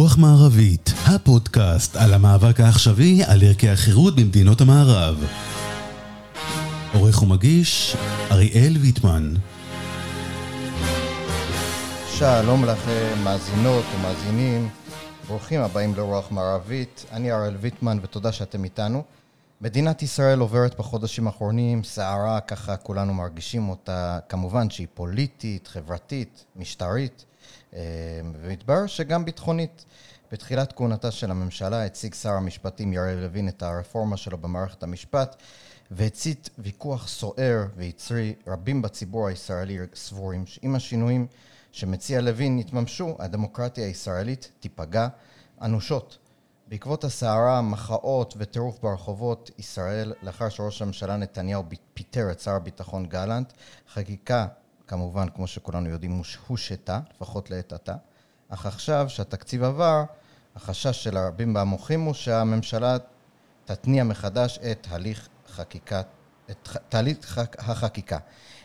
רוח מערבית, הפודקאסט על המאבק העכשווי על ערכי החירות במדינות המערב. עורך ומגיש, אריאל ויטמן. שלום לכם, מאזינות ומאזינים, ברוכים הבאים לרוח מערבית, אני אריאל ויטמן ותודה שאתם איתנו. מדינת ישראל עוברת בחודשים האחרונים סערה, ככה כולנו מרגישים אותה, כמובן שהיא פוליטית, חברתית, משטרית, ומתברר שגם ביטחונית. בתחילת כהונתה של הממשלה הציג שר המשפטים יריב לוין את הרפורמה שלו במערכת המשפט והצית ויכוח סוער ויצרי. רבים בציבור הישראלי סבורים שאם השינויים שמציע לוין יתממשו, הדמוקרטיה הישראלית תיפגע אנושות. בעקבות הסערה, מחאות וטירוף ברחובות ישראל, לאחר שראש הממשלה נתניהו פיטר את שר הביטחון גלנט, חקיקה, כמובן, כמו שכולנו יודעים, הושתה, לפחות לעת עתה. אך עכשיו, שהתקציב עבר, החשש של הרבים והמוחים הוא שהממשלה תתניע מחדש את הליך חקיקה, את תהליך החקיקה.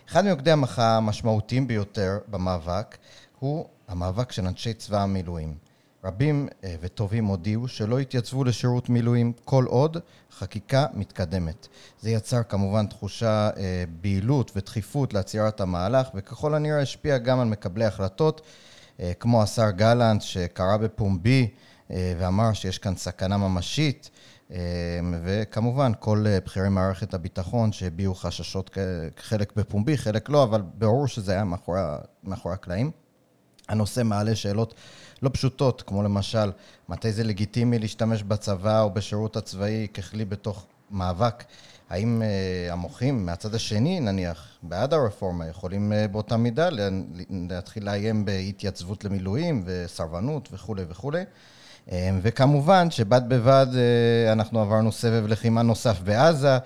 אחד ממוקדי המחאה המשמעותיים ביותר במאבק הוא המאבק של אנשי צבא המילואים. רבים אה, וטובים הודיעו שלא יתייצבו לשירות מילואים כל עוד חקיקה מתקדמת. זה יצר כמובן תחושה אה, בהילות ודחיפות לעצירת המהלך, וככל הנראה השפיע גם על מקבלי החלטות, אה, כמו השר גלנט שקרא בפומבי ואמר שיש כאן סכנה ממשית, וכמובן כל בכירי מערכת הביטחון שהביעו חששות, חלק בפומבי, חלק לא, אבל ברור שזה היה מאחורי, מאחורי הקלעים. הנושא מעלה שאלות לא פשוטות, כמו למשל, מתי זה לגיטימי להשתמש בצבא או בשירות הצבאי ככלי בתוך מאבק? האם uh, המוחים מהצד השני, נניח, בעד הרפורמה, יכולים uh, באותה מידה להתחיל לאיים בהתייצבות למילואים וסרבנות וכולי וכולי? Uh, וכמובן שבד בבד uh, אנחנו עברנו סבב לחימה נוסף בעזה,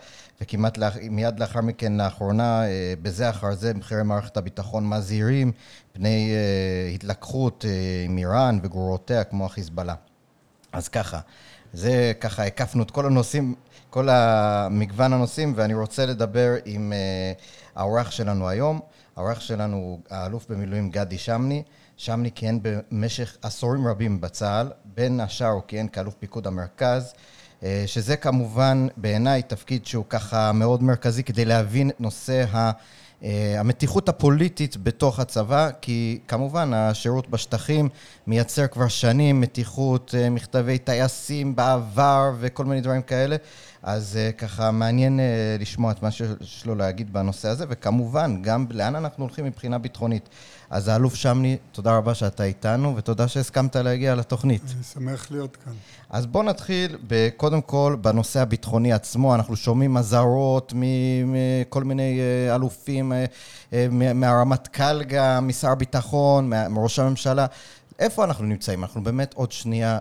וכמעט לאח, מיד לאחר מכן, לאחרונה, אה, בזה אחר זה, בכירי מערכת הביטחון מזהירים פני אה, התלקחות אה, עם איראן וגרורותיה כמו החיזבאללה. אז ככה, זה ככה, הקפנו את כל הנושאים, כל המגוון הנושאים, ואני רוצה לדבר עם האורח שלנו היום. האורח שלנו הוא האלוף במילואים גדי שמני. שמני כיהן במשך עשורים רבים בצה"ל, בין השאר הוא כיהן כאלוף פיקוד המרכז. אה, שזה כמובן בעיניי תפקיד שהוא ככה מאוד מרכזי כדי להבין את נושא. אה, המתיחות הפוליטית בתוך הצבא, כי כמובן השירות בשטחים מייצר כבר שנים מתיחות, אה, מכתבי טייסים בעבר וכל מיני דברים כאלה, אז ככה מעניין לשמוע את מה שיש לו להגיד בנושא הזה, וכמובן גם לאן אנחנו הולכים מבחינה ביטחונית. אז האלוף שמני, תודה רבה שאתה איתנו, ותודה שהסכמת להגיע לתוכנית. אני שמח להיות כאן. אז בואו נתחיל קודם כל בנושא הביטחוני עצמו. אנחנו שומעים אזהרות מכל מיני אה, אלופים, אה, אה, מהרמטכ"ל גם, משר הביטחון, מראש הממשלה. איפה אנחנו נמצאים? אנחנו באמת עוד שנייה,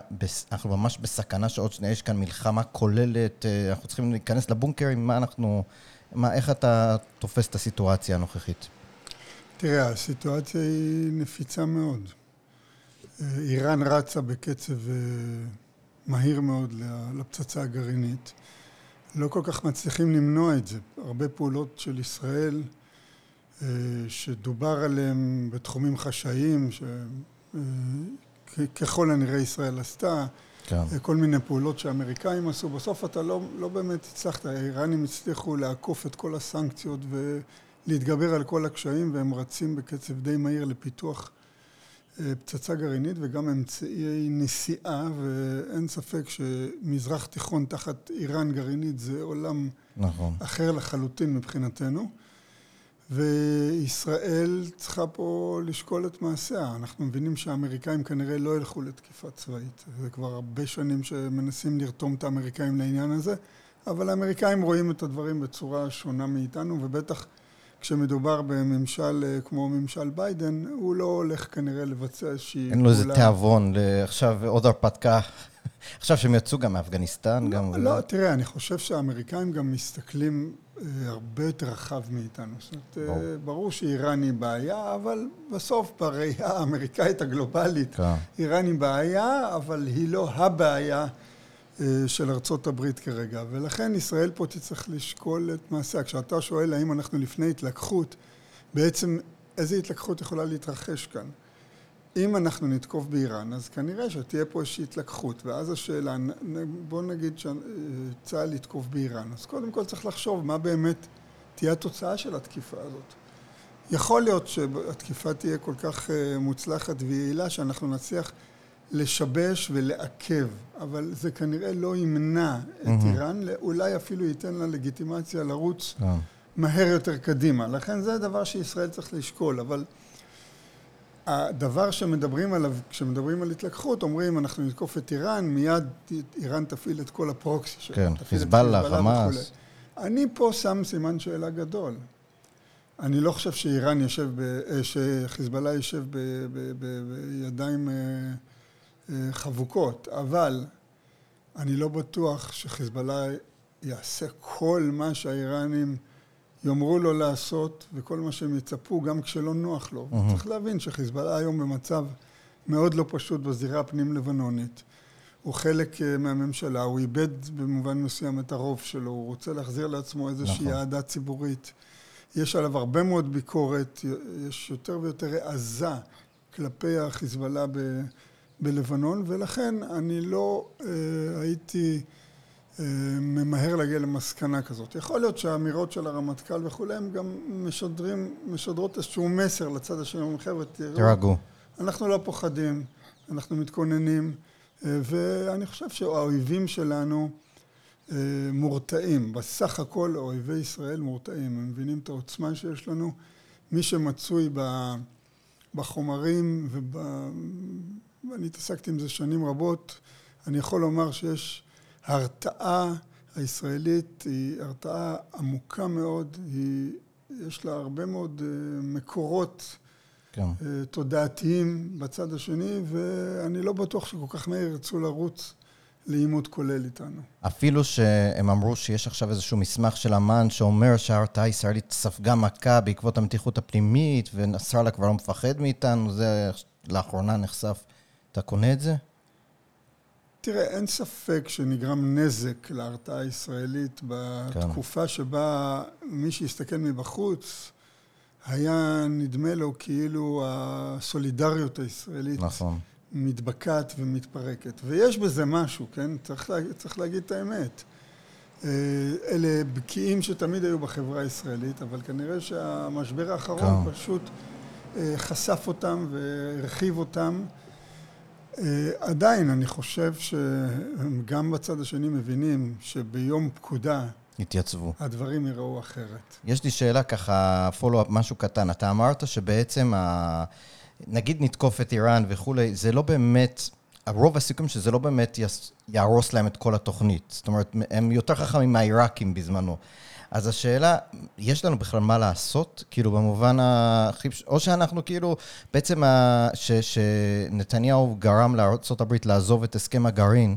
אנחנו ממש בסכנה שעוד שנייה יש כאן מלחמה כוללת, אנחנו צריכים להיכנס לבונקרים, מה אנחנו, מה, איך אתה תופס את הסיטואציה הנוכחית? תראה, הסיטואציה היא נפיצה מאוד. איראן רצה בקצב אה, מהיר מאוד לפצצה הגרעינית. לא כל כך מצליחים למנוע את זה. הרבה פעולות של ישראל אה, שדובר עליהן בתחומים חשאיים, שככל אה, הנראה ישראל עשתה, כן. כל מיני פעולות שהאמריקאים עשו, בסוף אתה לא, לא באמת הצלחת, האיראנים הצליחו לעקוף את כל הסנקציות ו... להתגבר על כל הקשיים והם רצים בקצב די מהיר לפיתוח אה, פצצה גרעינית וגם אמצעי נסיעה ואין ספק שמזרח תיכון תחת איראן גרעינית זה עולם נכון. אחר לחלוטין מבחינתנו וישראל צריכה פה לשקול את מעשיה. אנחנו מבינים שהאמריקאים כנראה לא ילכו לתקיפה צבאית. זה כבר הרבה שנים שמנסים לרתום את האמריקאים לעניין הזה, אבל האמריקאים רואים את הדברים בצורה שונה מאיתנו, ובטח כשמדובר בממשל אה, כמו ממשל ביידן, הוא לא הולך כנראה לבצע איזושהי פעולה. אין לו איזה תיאבון, עכשיו עוד הרפתקה. עכשיו שהם יצאו גם מאפגניסטן, לא, גם... לא, תראה, אני חושב שהאמריקאים גם מסתכלים אה, הרבה יותר רחב מאיתנו. זאת אומרת, אה, ברור שאיראן היא בעיה, אבל בסוף בראייה האמריקאית הגלובלית, כן. איראן היא בעיה, אבל היא לא הבעיה. אה, של ארצות הברית כרגע, ולכן ישראל פה תצטרך לשקול את מעשיה. כשאתה שואל האם אנחנו לפני התלקחות, בעצם איזה התלקחות יכולה להתרחש כאן? אם אנחנו נתקוף באיראן, אז כנראה שתהיה פה איזושהי התלקחות, ואז השאלה, בוא נגיד שצה"ל יתקוף באיראן, אז קודם כל צריך לחשוב מה באמת תהיה התוצאה של התקיפה הזאת. יכול להיות שהתקיפה תהיה כל כך אה, מוצלחת ויעילה שאנחנו נצליח לשבש ולעכב, אבל זה כנראה לא ימנע את mm-hmm. איראן, אולי אפילו ייתן לה לגיטימציה לרוץ yeah. מהר יותר קדימה. לכן זה דבר שישראל צריך לשקול, אבל הדבר שמדברים עליו, כשמדברים על התלקחות, אומרים אנחנו נתקוף את איראן, מיד איראן תפעיל את כל הפרוקסי שלה. כן, חיזבאללה, חמאס. אני פה שם סימן שאלה גדול. אני לא חושב שאיראן יושב, ב, אה, שחיזבאללה יושב ב, ב, ב, בידיים אה, אה, חבוקות, אבל אני לא בטוח שחיזבאללה יעשה כל מה שהאיראנים יאמרו לו לעשות וכל מה שהם יצפו, גם כשלא נוח לו. Mm-hmm. צריך להבין שחיזבאללה היום במצב מאוד לא פשוט בזירה הפנים-לבנונית. הוא חלק מהממשלה, הוא איבד במובן מסוים את הרוב שלו, הוא רוצה להחזיר לעצמו איזושהי נכון. אהדה ציבורית. יש עליו הרבה מאוד ביקורת, יש יותר ויותר העזה כלפי החיזבאללה ב, בלבנון, ולכן אני לא אה, הייתי אה, ממהר להגיע למסקנה כזאת. יכול להיות שהאמירות של הרמטכ"ל וכולי, הם גם משדרים, משדרות איזשהו מסר לצד השני, אומרים חבר'ה, תירגעו. אנחנו לא פוחדים, אנחנו מתכוננים, אה, ואני חושב שהאויבים שלנו אה, מורתעים. בסך הכל אויבי ישראל מורתעים, הם מבינים את העוצמה שיש לנו. מי שמצוי בחומרים, וב... ואני התעסקתי עם זה שנים רבות, אני יכול לומר שיש הרתעה הישראלית היא הרתעה עמוקה מאוד, היא, יש לה הרבה מאוד אה, מקורות כן. אה, תודעתיים בצד השני, ואני לא בטוח שכל כך מהר ירצו לרוץ לעימות כולל איתנו. אפילו שהם אמרו שיש עכשיו איזשהו מסמך של אמ"ן שאומר שההרתעה הישראלית ספגה מכה בעקבות המתיחות הפנימית, ונסראללה כבר לא מפחד מאיתנו, זה לאחרונה נחשף. אתה קונה את זה? תראה, אין ספק שנגרם נזק להרתעה הישראלית בתקופה כן. שבה מי שהסתכל מבחוץ, היה נדמה לו כאילו הסולידריות הישראלית נכון. מתבקעת ומתפרקת. ויש בזה משהו, כן? צריך, לה, צריך להגיד את האמת. אה, אלה בקיאים שתמיד היו בחברה הישראלית, אבל כנראה שהמשבר האחרון כן. פשוט אה, חשף אותם והרחיב אותם. אה, עדיין, אני חושב שגם בצד השני מבינים שביום פקודה... התייצבו. הדברים יראו אחרת. יש לי שאלה ככה, פולו-אפ, משהו קטן. אתה אמרת שבעצם ה... נגיד נתקוף את איראן וכולי, זה לא באמת, הרוב הסיכום שזה לא באמת יהרוס להם את כל התוכנית. זאת אומרת, הם יותר חכמים מהעיראקים בזמנו. אז השאלה, יש לנו בכלל מה לעשות? כאילו, במובן הכי... או שאנחנו כאילו, בעצם ה... ש... שנתניהו גרם לארה"ב לעזוב את הסכם הגרעין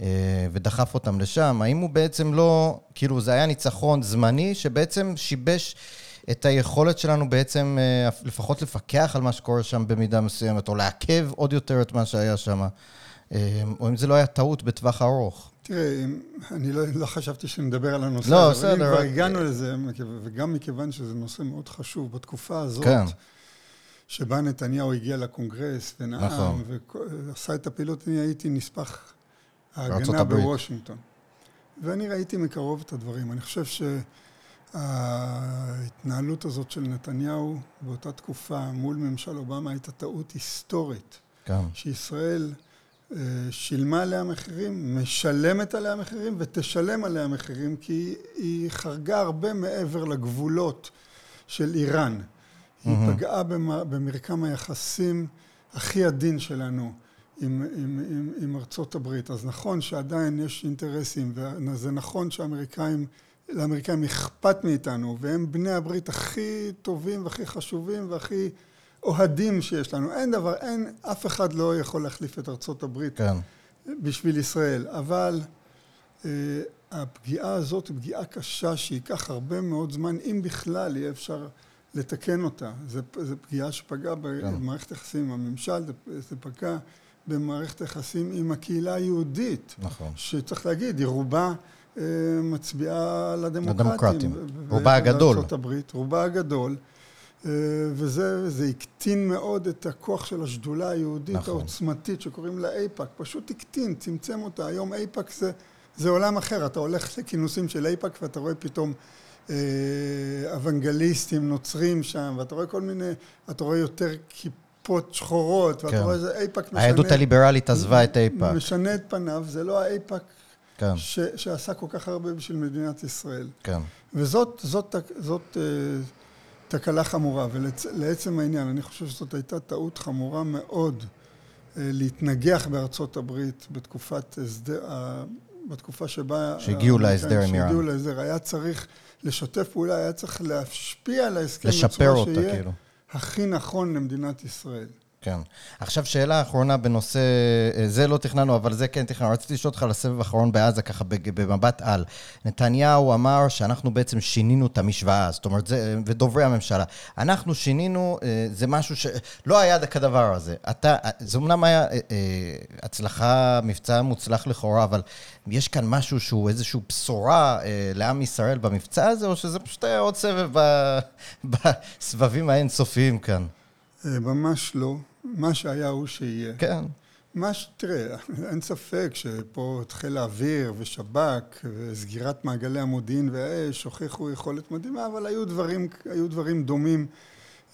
אה, ודחף אותם לשם, האם הוא בעצם לא... כאילו, זה היה ניצחון זמני שבעצם שיבש... את היכולת שלנו בעצם אה, לפחות לפקח על מה שקורה שם במידה מסוימת, או לעכב עוד יותר את מה שהיה שם, אה, או אם זה לא היה טעות בטווח ארוך. תראה, אני לא, לא חשבתי שנדבר על הנושא לא, הזה, אבל אם כבר הגענו לזה, וגם מכיוון שזה נושא מאוד חשוב, בתקופה הזאת, כן. שבה נתניהו הגיע לקונגרס ונאם, נכון. ועשה את הפעילות, אני הייתי נספח ההגנה בוושינגטון. ואני ראיתי מקרוב את הדברים. אני חושב שההתנהלות הזאת של נתניהו באותה תקופה מול ממשל אובמה הייתה טעות היסטורית. כן. שישראל... שילמה עליה מחירים, משלמת עליה מחירים ותשלם עליה מחירים כי היא חרגה הרבה מעבר לגבולות של איראן. Mm-hmm. היא פגעה במרקם היחסים הכי עדין שלנו עם, עם, עם, עם ארצות הברית. אז נכון שעדיין יש אינטרסים, וזה נכון שהאמריקאים, לאמריקאים אכפת מאיתנו, והם בני הברית הכי טובים והכי חשובים והכי... אוהדים שיש לנו. אין דבר, אין, אף אחד לא יכול להחליף את ארצות הברית כן. בשביל ישראל. אבל אה, הפגיעה הזאת היא פגיעה קשה שייקח הרבה מאוד זמן, אם בכלל יהיה אפשר לתקן אותה. זו פגיעה שפגעה כן. במערכת יחסים עם הממשל, זה, פגע במערכת יחסים עם הקהילה היהודית. נכון. שצריך להגיד, היא רובה... אה, מצביעה לדמוקרטים. לדמוקרטים. רובה הגדול. הברית, רובה הגדול. וזה זה הקטין מאוד את הכוח של השדולה היהודית נכון. העוצמתית שקוראים לה אייפאק, פשוט הקטין, צמצם אותה. היום אייפאק זה, זה עולם אחר, אתה הולך לכינוסים של אייפאק ואתה רואה פתאום אה, אוונגליסטים נוצרים שם, ואתה רואה כל מיני, אתה רואה יותר כיפות שחורות, ואתה כן. רואה איזה אייפאק משנה... היהדות הליברלית עזבה את אייפאק. משנה את פניו, זה לא האייפאק כן. ש, שעשה כל כך הרבה בשביל מדינת ישראל. כן. וזאת זאת, זאת, זאת, אה, תקלה חמורה, ולעצם העניין, אני חושב שזאת הייתה טעות חמורה מאוד אה, להתנגח בארצות הברית בתקופת הסדר, בתקופה שבה... שהגיעו להסדר עם איראן. שהגיעו להסדר. היה צריך לשתף פעולה, היה צריך להשפיע על ההסכם לשפר אותה, כאילו. הכי נכון למדינת ישראל. כן. עכשיו שאלה אחרונה בנושא, אה, זה לא תכננו, אבל זה כן תכננו. רציתי לשאול אותך על הסבב האחרון בעזה, ככה במבט על. נתניהו אמר שאנחנו בעצם שינינו את המשוואה, זאת אומרת, זה, ודוברי הממשלה. אנחנו שינינו, אה, זה משהו שלא היה כדבר הזה. אתה, זה אמנם היה אה, הצלחה, מבצע מוצלח לכאורה, אבל יש כאן משהו שהוא איזושהי בשורה לעם ישראל במבצע הזה, או שזה פשוט היה עוד סבב בסבבים האינסופיים כאן? ממש לא. מה שהיה הוא שיהיה. כן. מה ש... תראה, אין ספק שפה את חיל האוויר ושב"כ וסגירת מעגלי המודיעין והאש הוכיחו יכולת מדהימה, אבל היו דברים, היו דברים דומים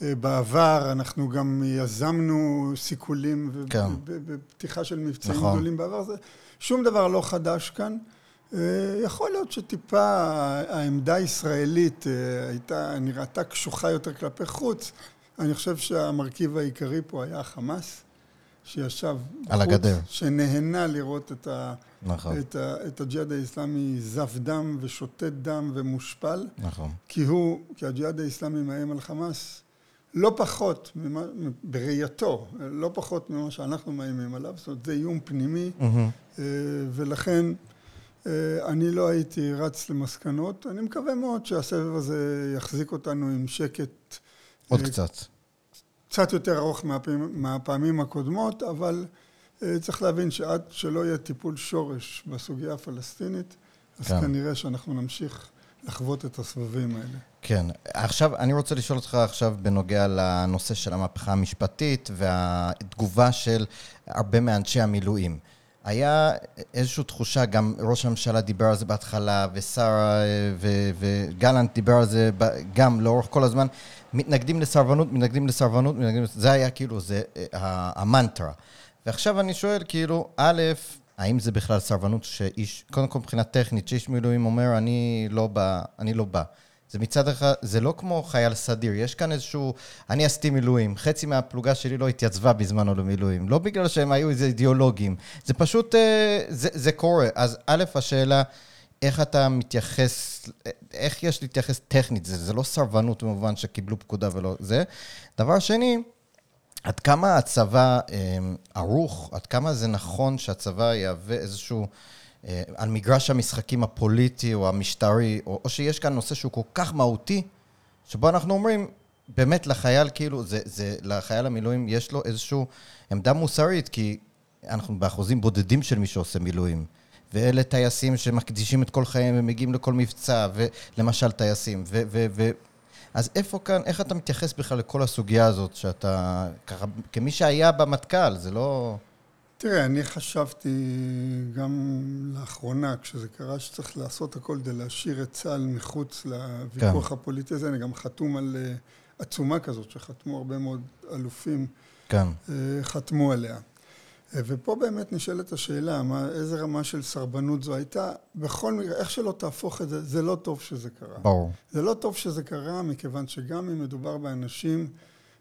אה, בעבר. אנחנו גם יזמנו סיכולים כן. בפתיחה של מבצעים נכון. גדולים בעבר. זה, שום דבר לא חדש כאן. אה, יכול להיות שטיפה העמדה הישראלית אה, הייתה, נראתה קשוחה יותר כלפי חוץ. אני חושב שהמרכיב העיקרי פה היה החמאס, שישב על בחוץ, הגדר, שנהנה לראות את, ה, נכון. את, ה, את הג'יהאד האיסלאמי זב דם ושותת דם ומושפל. נכון. כי הוא, כי הג'יהאד האיסלאמי מאיים על חמאס לא פחות, ממה, בראייתו, לא פחות ממה שאנחנו מאיימים עליו, זאת אומרת, זה איום פנימי, mm-hmm. ולכן אה, אני לא הייתי רץ למסקנות. אני מקווה מאוד שהסבב הזה יחזיק אותנו עם שקט עוד קצת. קצת יותר ארוך מהפעמים, מהפעמים הקודמות, אבל אה, צריך להבין שעד שלא יהיה טיפול שורש בסוגיה הפלסטינית, אז כן. כנראה שאנחנו נמשיך לחוות את הסבבים האלה. כן. עכשיו, אני רוצה לשאול אותך עכשיו בנוגע לנושא של המהפכה המשפטית והתגובה של הרבה מאנשי המילואים. היה איזושהי תחושה, גם ראש הממשלה דיבר על זה בהתחלה, ושרה וגלנט דיבר על זה גם לאורך כל הזמן, מתנגדים לסרבנות, מתנגדים לסרבנות, מתנגדים לסרבנות, זה היה כאילו, זה אה, המנטרה. ועכשיו אני שואל, כאילו, א', האם זה בכלל סרבנות שאיש, קודם כל מבחינה טכנית, שאיש מילואים אומר, אני לא בא, אני לא בא. זה מצד אחד, זה לא כמו חייל סדיר, יש כאן איזשהו, אני עשיתי מילואים, חצי מהפלוגה שלי לא התייצבה בזמנו למילואים, לא בגלל שהם היו איזה אידיאולוגים, זה פשוט, אה, זה, זה קורה. אז א', השאלה, איך אתה מתייחס, איך יש להתייחס טכנית, זה, זה לא סרבנות במובן שקיבלו פקודה ולא זה. דבר שני, עד כמה הצבא אה, ערוך, עד כמה זה נכון שהצבא יהווה איזשהו... אה, על מגרש המשחקים הפוליטי או המשטרי, או, או שיש כאן נושא שהוא כל כך מהותי, שבו אנחנו אומרים, באמת לחייל, כאילו, זה, זה, לחייל המילואים יש לו איזושהי עמדה מוסרית, כי אנחנו באחוזים בודדים של מי שעושה מילואים. ואלה טייסים שמקדישים את כל חייהם ומגיעים לכל מבצע, ולמשל טייסים. ו, ו, ו, אז איפה כאן, איך אתה מתייחס בכלל לכל הסוגיה הזאת, שאתה, ככה, כמי שהיה במטכ"ל, זה לא... תראה, אני חשבתי גם לאחרונה, כשזה קרה, שצריך לעשות הכל כדי להשאיר את צה"ל מחוץ לוויכוח כן. הפוליטי הזה. אני גם חתום על uh, עצומה כזאת, שחתמו הרבה מאוד אלופים, כן. uh, חתמו עליה. ופה באמת נשאלת השאלה, מה, איזה רמה של סרבנות זו הייתה. בכל מקרה, איך שלא תהפוך את זה, זה לא טוב שזה קרה. ברור. זה לא טוב שזה קרה, מכיוון שגם אם מדובר באנשים...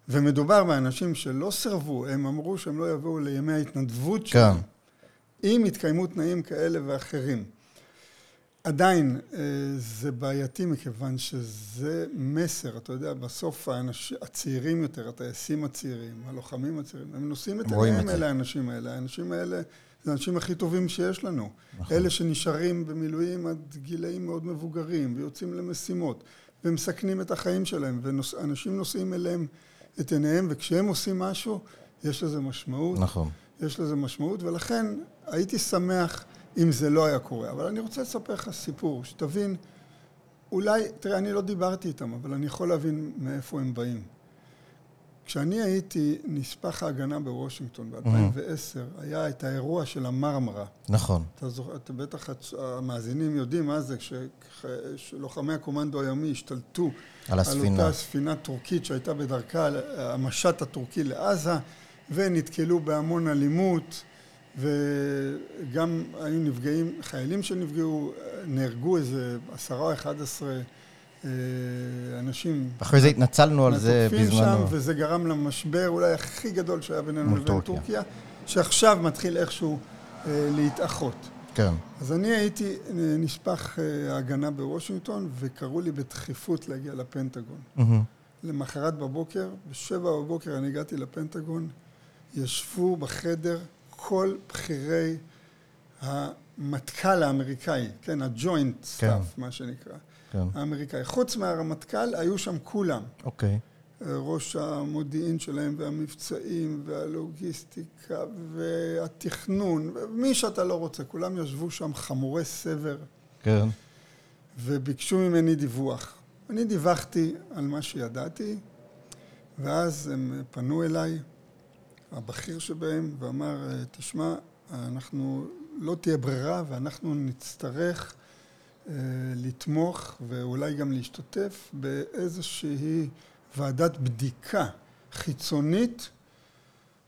ומדובר באנשים שלא סירבו, הם אמרו שהם לא יבואו לימי ההתנדבות כן. שלהם, אם יתקיימו תנאים כאלה ואחרים. עדיין אה, זה בעייתי מכיוון שזה מסר, אתה יודע, בסוף האנש... הצעירים יותר, הטייסים הצעירים, הלוחמים הצעירים, הם נושאים את עיניהם אל האנשים האלה. האנשים האלה זה האנשים הכי טובים שיש לנו. נכון. אלה שנשארים במילואים עד גילאים מאוד מבוגרים ויוצאים למשימות ומסכנים את החיים שלהם, ואנשים נושאים אליהם את עיניהם, וכשהם עושים משהו, יש לזה משמעות. נכון. יש לזה משמעות, ולכן הייתי שמח אם זה לא היה קורה. אבל אני רוצה לספר לך סיפור, שתבין אולי, תראה, אני לא דיברתי איתם, אבל אני יכול להבין מאיפה הם באים. כשאני הייתי נספח ההגנה בוושינגטון ב-2010, mm-hmm. היה את האירוע של המרמרה. נכון. אתה זוכר, אתה בטח המאזינים יודעים מה זה, כשלוחמי הקומנדו הימי השתלטו על הספינה. על אותה ספינה טורקית שהייתה בדרכה, המשט הטורקי לעזה, ונתקלו בהמון אלימות, וגם היו נפגעים, חיילים שנפגעו, נהרגו איזה עשרה או אחד עשרה אה, אנשים... אחרי זה התנצלנו על זה בזמנו. שם, וזה גרם למשבר אולי הכי גדול שהיה בינינו לבין טורקיה. טורקיה, שעכשיו מתחיל איכשהו אה, להתאחות. כן. אז אני הייתי אה, נספח ההגנה בוושינגטון, וקראו לי בדחיפות להגיע לפנטגון. Mm-hmm. למחרת בבוקר, בשבע בבוקר אני הגעתי לפנטגון, ישבו בחדר כל בכירי המטכ"ל האמריקאי, כן, ה Joint Staff, כן. מה שנקרא. כן. האמריקאי. חוץ מהרמטכ"ל, היו שם כולם. אוקיי. ראש המודיעין שלהם והמבצעים והלוגיסטיקה והתכנון, מי שאתה לא רוצה, כולם ישבו שם חמורי סבר. כן. וביקשו ממני דיווח. אני דיווחתי על מה שידעתי, ואז הם פנו אליי, הבכיר שבהם, ואמר, תשמע, אנחנו, לא תהיה ברירה ואנחנו נצטרך אה, לתמוך ואולי גם להשתתף באיזושהי ועדת בדיקה חיצונית,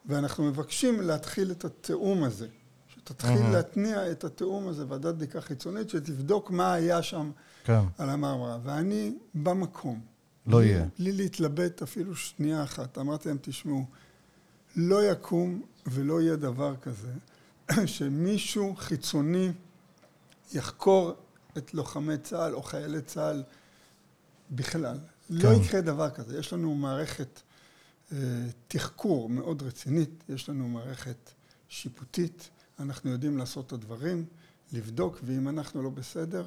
ואנחנו מבקשים להתחיל את התיאום הזה. שתתחיל mm-hmm. להתניע את התיאום הזה, ועדת בדיקה חיצונית, שתבדוק מה היה שם כן. על המרמרה. ואני במקום. לא יהיה. בלי להתלבט אפילו שנייה אחת. אמרתי להם, תשמעו, לא יקום ולא יהיה דבר כזה, שמישהו חיצוני יחקור את לוחמי צה"ל או חיילי צה"ל בכלל. לא כן. לא יקרה דבר כזה. יש לנו מערכת אה, תחקור מאוד רצינית, יש לנו מערכת שיפוטית, אנחנו יודעים לעשות את הדברים, לבדוק, ואם אנחנו לא בסדר,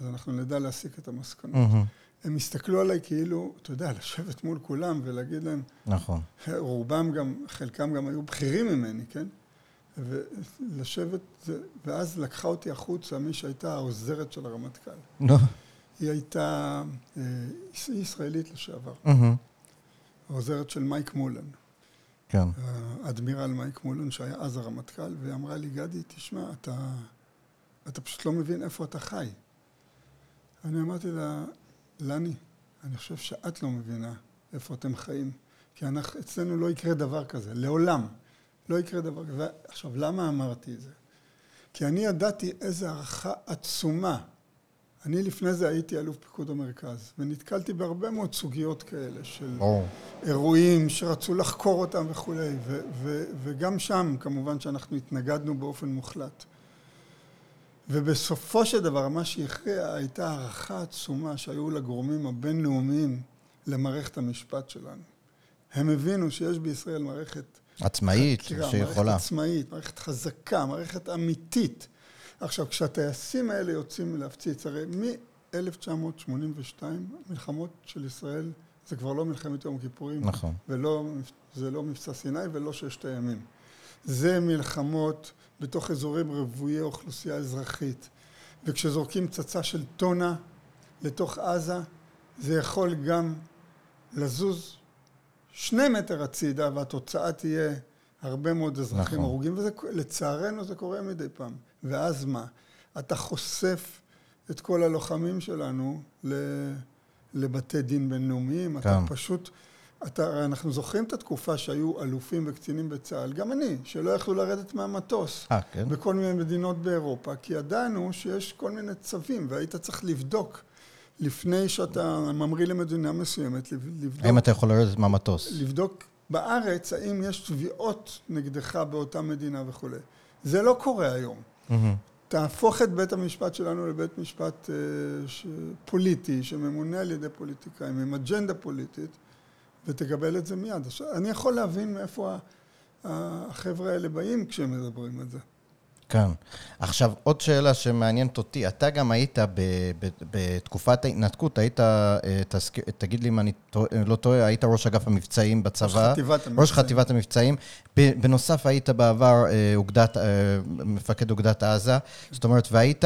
אז אנחנו נדע להסיק את המסקנות. Mm-hmm. הם הסתכלו עליי כאילו, אתה יודע, לשבת מול כולם ולהגיד להם... נכון. רובם גם, חלקם גם היו בכירים ממני, כן? ולשבת, ואז לקחה אותי החוצה מי שהייתה העוזרת של הרמטכ"ל. נו. היא הייתה, אה, היא ישראלית לשעבר. העוזרת של מייק מולן. כן. האדמירל מייק מולן, שהיה אז הרמטכ"ל, והיא אמרה לי, גדי, תשמע, אתה, אתה פשוט לא מבין איפה אתה חי. אני אמרתי לה, לני, אני חושב שאת לא מבינה איפה אתם חיים, כי אנחנו, אצלנו לא יקרה דבר כזה, לעולם. לא יקרה דבר כזה. עכשיו, למה אמרתי את זה? כי אני ידעתי איזו הערכה עצומה. אני לפני זה הייתי אלוף פיקוד המרכז, ונתקלתי בהרבה מאוד סוגיות כאלה של oh. אירועים שרצו לחקור אותם וכולי, ו- ו- וגם שם כמובן שאנחנו התנגדנו באופן מוחלט. ובסופו של דבר מה שהכריע הייתה הערכה עצומה שהיו לגורמים הבינלאומיים למערכת המשפט שלנו. הם הבינו שיש בישראל מערכת עצמאית, חקירה, שיכולה. מערכת עצמאית, מערכת חזקה, מערכת אמיתית. עכשיו, כשהטייסים האלה יוצאים להפציץ, הרי מ-1982, מלחמות של ישראל, זה כבר לא מלחמת יום הכיפורים. נכון. ולא, זה לא מבצע סיני ולא ששת הימים. זה מלחמות בתוך אזורים רוויי אוכלוסייה אזרחית. וכשזורקים פצצה של טונה לתוך עזה, זה יכול גם לזוז שני מטר הצידה, והתוצאה תהיה הרבה מאוד אזרחים נכון. הרוגים, ולצערנו זה קורה מדי פעם. ואז מה? אתה חושף את כל הלוחמים שלנו לבתי דין בינלאומיים, כן. אתה פשוט... אתה, אנחנו זוכרים את התקופה שהיו אלופים וקצינים בצה"ל, גם אני, שלא יכלו לרדת מהמטוס. 아, כן? בכל מיני מדינות באירופה, כי ידענו שיש כל מיני צווים, והיית צריך לבדוק לפני שאתה ממריא למדינה מסוימת, לבדוק... האם אתה יכול לרדת מהמטוס? לבדוק בארץ, האם יש תביעות נגדך באותה מדינה וכולי. זה לא קורה היום. Mm-hmm. תהפוך את בית המשפט שלנו לבית משפט uh, ש... פוליטי, שממונה על ידי פוליטיקאים, עם אג'נדה פוליטית, ותקבל את זה מיד. עכשיו, אני יכול להבין מאיפה החבר'ה האלה באים כשהם מדברים על זה. כן. עכשיו, עוד שאלה שמעניינת אותי, אתה גם היית ב, ב, בתקופת ההתנתקות, היית, אה, תזכיר, תגיד לי אם אני לא טועה, היית ראש אגף המבצעים בצבא. ראש חטיבת המבצעים. ראש חטיבת המבצעים. בנוסף, היית בעבר אה, אוגדת, אה, מפקד אוגדת עזה, זאת אומרת, והיית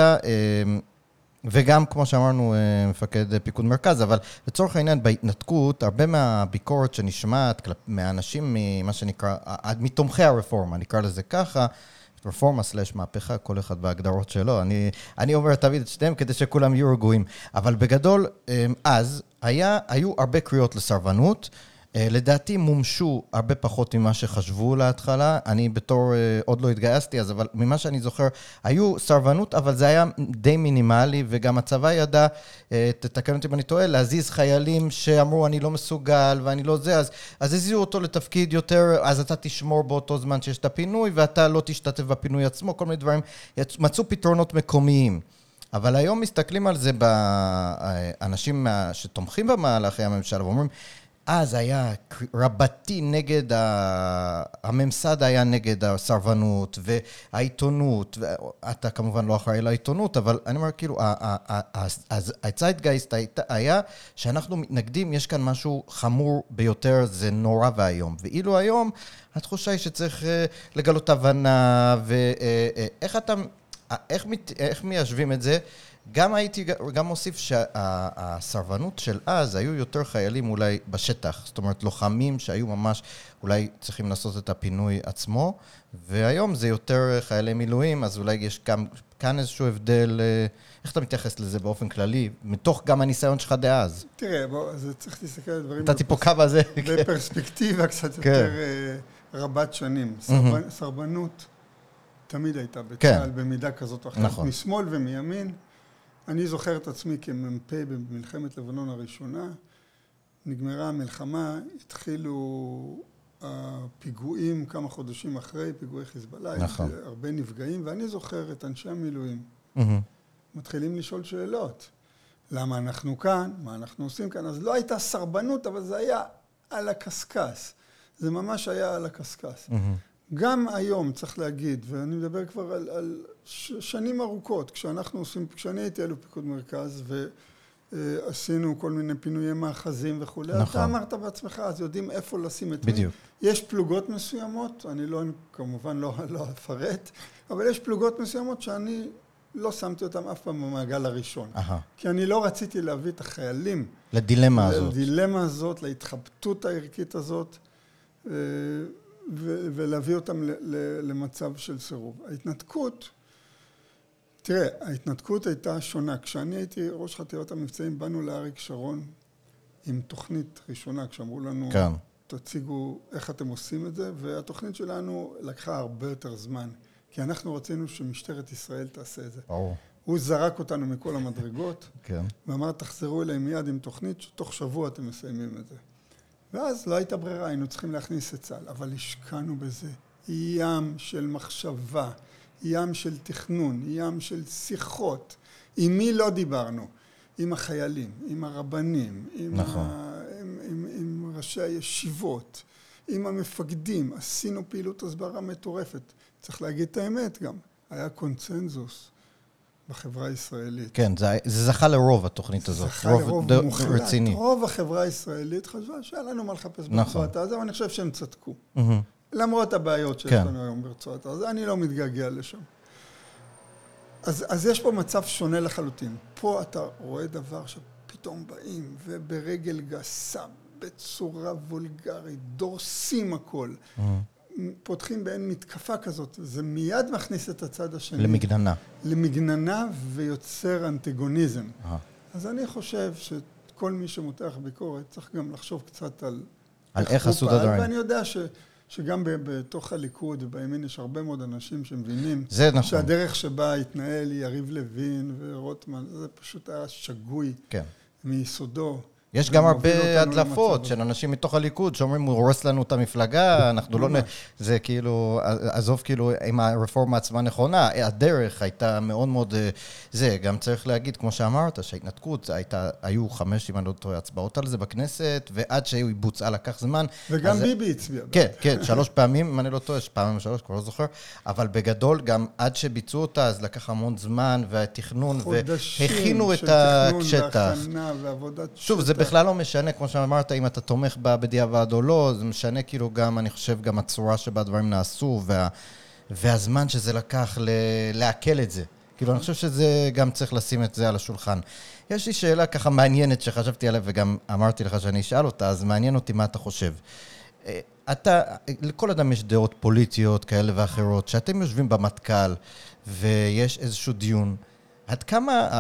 וגם, כמו שאמרנו, אה, מפקד פיקוד מרכז, אבל לצורך העניין, בהתנתקות, הרבה מהביקורת שנשמעת מהאנשים, ממה שנקרא, מתומכי הרפורמה, נקרא לזה ככה, רפורמה סלאש מהפכה, כל אחד בהגדרות שלו. אני, אני אומר תמיד את שניהם כדי שכולם יהיו רגועים. אבל בגדול, אה, אז היה, היו הרבה קריאות לסרבנות. אה, לדעתי מומשו הרבה פחות ממה שחשבו להתחלה. אני בתור, אה, עוד לא התגייסתי אז, אבל ממה שאני זוכר, היו סרבנות, אבל זה היה די מינימלי, וגם הצבא ידע, אה, תתקן אותי אם אני טועה, להזיז חיילים שאמרו, אני לא מסוגל ואני לא זה, אז, אז הזיזו אותו לתפקיד יותר, אז אתה תשמור באותו זמן שיש את הפינוי, ואתה לא תשתתף בפינוי עצמו, כל מיני דברים. מצאו פתרונות מקומיים. אבל היום מסתכלים על זה באנשים שתומכים במהלכי הממשלה ואומרים, אז היה רבתי נגד, ה... הממסד היה נגד הסרבנות והעיתונות, אתה כמובן לא אחראי לעיתונות, אבל אני אומר כאילו, הציידגייסט היה שאנחנו מתנגדים, יש כאן משהו חמור ביותר, זה נורא ואיום. ואילו היום, התחושה היא שצריך אה, לגלות הבנה, ואיך אה, אה, אתה, איך, איך מיישבים את זה? גם הייתי גם מוסיף שהסרבנות של אז, היו יותר חיילים אולי בשטח. זאת אומרת, לוחמים שהיו ממש אולי צריכים לעשות את הפינוי עצמו, והיום זה יותר חיילי מילואים, אז אולי יש גם כאן איזשהו הבדל, אה, איך אתה מתייחס לזה באופן כללי, מתוך גם הניסיון שלך דאז? תראה, בוא, אז צריך להסתכל על דברים... נתתי פה קו הזה. בפרספקטיבה קצת כן. יותר אה, רבת שנים. סרבנות תמיד הייתה בצה"ל כן. במידה כזאת או אחרת, נכון. משמאל ומימין. אני זוכר את עצמי כמ"פ במלחמת לבנון הראשונה, נגמרה המלחמה, התחילו הפיגועים כמה חודשים אחרי, פיגועי חיזבאללה, נכון. הרבה נפגעים, ואני זוכר את אנשי המילואים mm-hmm. מתחילים לשאול שאלות. למה אנחנו כאן? מה אנחנו עושים כאן? אז לא הייתה סרבנות, אבל זה היה על הקשקש. זה ממש היה על הקשקש. Mm-hmm. גם היום, צריך להגיד, ואני מדבר כבר על, על שנים ארוכות, כשאנחנו עושים, כשאני הייתי אלוף פיקוד מרכז ועשינו כל מיני פינויי מאחזים וכולי, נכון. אתה אמרת בעצמך, אז יודעים איפה לשים את בדיוק. מי. יש פלוגות מסוימות, אני לא, כמובן לא, לא אפרט, אבל יש פלוגות מסוימות שאני לא שמתי אותם אף פעם במעגל הראשון. Aha. כי אני לא רציתי להביא את החיילים. לדילמה הזאת. לדילמה הזאת, להתחבטות הערכית הזאת. ולהביא אותם למצב של סירוב. ההתנתקות, תראה, ההתנתקות הייתה שונה. כשאני הייתי ראש חטיבת המבצעים, באנו לאריק שרון עם תוכנית ראשונה, כשאמרו לנו, כן. תציגו איך אתם עושים את זה, והתוכנית שלנו לקחה הרבה יותר זמן, כי אנחנו רצינו שמשטרת ישראל תעשה את זה. ברור. הוא זרק אותנו מכל המדרגות, כן. ואמר, תחזרו אליי מיד עם תוכנית, שתוך שבוע אתם מסיימים את זה. ואז לא הייתה ברירה, היינו צריכים להכניס את צה"ל, אבל השקענו בזה ים של מחשבה, ים של תכנון, ים של שיחות. עם מי לא דיברנו? עם החיילים, עם הרבנים, עם, נכון. ה... עם, עם, עם ראשי הישיבות, עם המפקדים. עשינו פעילות הסברה מטורפת. צריך להגיד את האמת גם, היה קונצנזוס. בחברה הישראלית. כן, זה, זה זכה לרוב התוכנית הזאת. זכה רוב לרוב ד... מוחלט. רציני. רוב החברה הישראלית חשבה שהיה לנו מה לחפש נכון. ברצועת עזה, ואני חושב שהם צדקו. Mm-hmm. למרות הבעיות שיש כן. לנו היום ברצועת עזה, אני לא מתגעגע לשם. אז, אז יש פה מצב שונה לחלוטין. פה אתה רואה דבר שפתאום באים, וברגל גסה, בצורה וולגרית, דורסים הכל. Mm-hmm. פותחים באין מתקפה כזאת, זה מיד מכניס את הצד השני. למגננה. למגננה ויוצר אנטגוניזם. אה. אז אני חושב שכל מי שמותח ביקורת צריך גם לחשוב קצת על... על איך עשו את הדברים. ואני יודע ש... שגם בתוך הליכוד ובימין יש הרבה מאוד אנשים שמבינים זה נכון. שהדרך שבה התנהל יריב לוין ורוטמן, זה פשוט היה שגוי כן. מיסודו. יש גם הרבה הדלפות של אנשים מתוך הליכוד שאומרים, הוא הורס לנו את המפלגה, אנחנו לא... זה כאילו, עזוב כאילו אם הרפורמה עצמה נכונה, הדרך הייתה מאוד מאוד... אה, זה, גם צריך להגיד, כמו שאמרת, שההתנתקות הייתה, היו חמש, אם אני לא טועה, הצבעות על זה בכנסת, ועד שהיא בוצעה לקח זמן. וגם אז, ביבי הצביע. כן, כן, שלוש פעמים, אם אני לא טועה, פעמים שלוש, כבר לא זוכר, אבל בגדול, גם עד שביצעו אותה, אז לקח המון זמן, והתכנון, והכינו את השטח. חודשים של תכנון והכנה ועבודת. שוב, זה בכלל לא משנה, כמו שאמרת, אם אתה תומך בה בדיעבד או לא, זה משנה כאילו גם, אני חושב, גם הצורה שבה הדברים נעשו, וה, והזמן שזה לקח ל, לעכל את זה. כאילו, אני חושב שזה, גם צריך לשים את זה על השולחן. יש לי שאלה ככה מעניינת שחשבתי עליה וגם אמרתי לך שאני אשאל אותה, אז מעניין אותי מה אתה חושב. אה, אתה, לכל אדם יש דעות פוליטיות כאלה ואחרות. כשאתם יושבים במטכ"ל ויש איזשהו דיון, עד כמה, uh,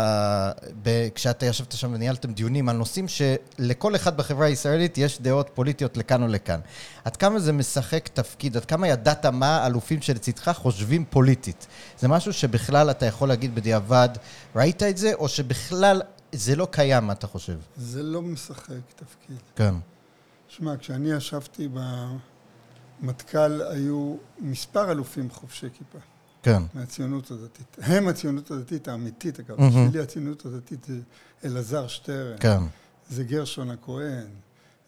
ב- כשאתה ישבת שם וניהלתם דיונים על נושאים שלכל אחד בחברה הישראלית יש דעות פוליטיות לכאן או לכאן, עד כמה זה משחק תפקיד, עד כמה ידעת מה האלופים שלצדך חושבים פוליטית? זה משהו שבכלל אתה יכול להגיד בדיעבד, ראית את זה, או שבכלל זה לא קיים, מה אתה חושב? זה לא משחק תפקיד. כן. שמע, כשאני ישבתי במטכ"ל, היו מספר אלופים חובשי כיפה. כן. מהציונות הדתית. הם הציונות הדתית האמיתית, אגב. Mm-hmm. בשבילי הציונות הדתית זה אלעזר שטרן. כן. זה גרשון הכהן,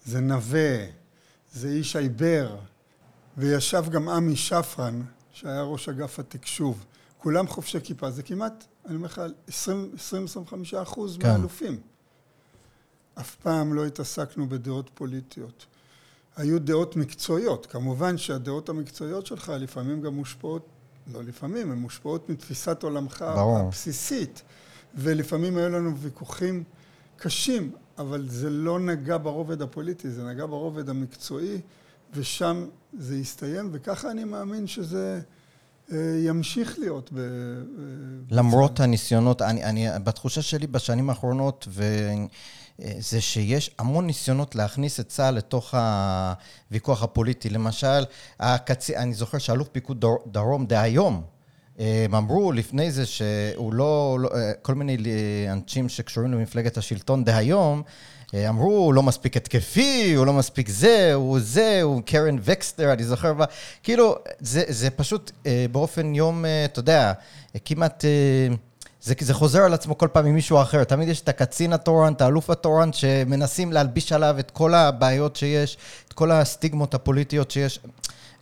זה נווה, זה איש בר, וישב גם עמי שפרן, שהיה ראש אגף התקשוב. כולם חובשי כיפה, זה כמעט, אני אומר לך, 20-25 אחוז כן. מהאלופים. אף פעם לא התעסקנו בדעות פוליטיות. היו דעות מקצועיות. כמובן שהדעות המקצועיות שלך לפעמים גם מושפעות לא לפעמים, הן מושפעות מתפיסת עולמך ברור. הבסיסית, ולפעמים היו לנו ויכוחים קשים, אבל זה לא נגע ברובד הפוליטי, זה נגע ברובד המקצועי, ושם זה יסתיים, וככה אני מאמין שזה ימשיך להיות. ב, למרות בצד. הניסיונות, אני, אני, בתחושה שלי בשנים האחרונות, ו... זה שיש המון ניסיונות להכניס את צה"ל לתוך הוויכוח הפוליטי. למשל, הקצ... אני זוכר שאלוף פיקוד דרום דהיום, הם אמרו לפני זה שהוא לא, לא, כל מיני אנשים שקשורים למפלגת השלטון דהיום, אמרו, הוא לא מספיק התקפי, הוא לא מספיק זה, הוא זה, הוא קרן וקסטר, אני זוכר, כאילו, זה, זה פשוט אה, באופן יום, אה, אתה יודע, כמעט... אה, זה, זה חוזר על עצמו כל פעם עם מישהו אחר. תמיד יש את הקצין התורן, את האלוף התורן, שמנסים להלביש עליו את כל הבעיות שיש, את כל הסטיגמות הפוליטיות שיש.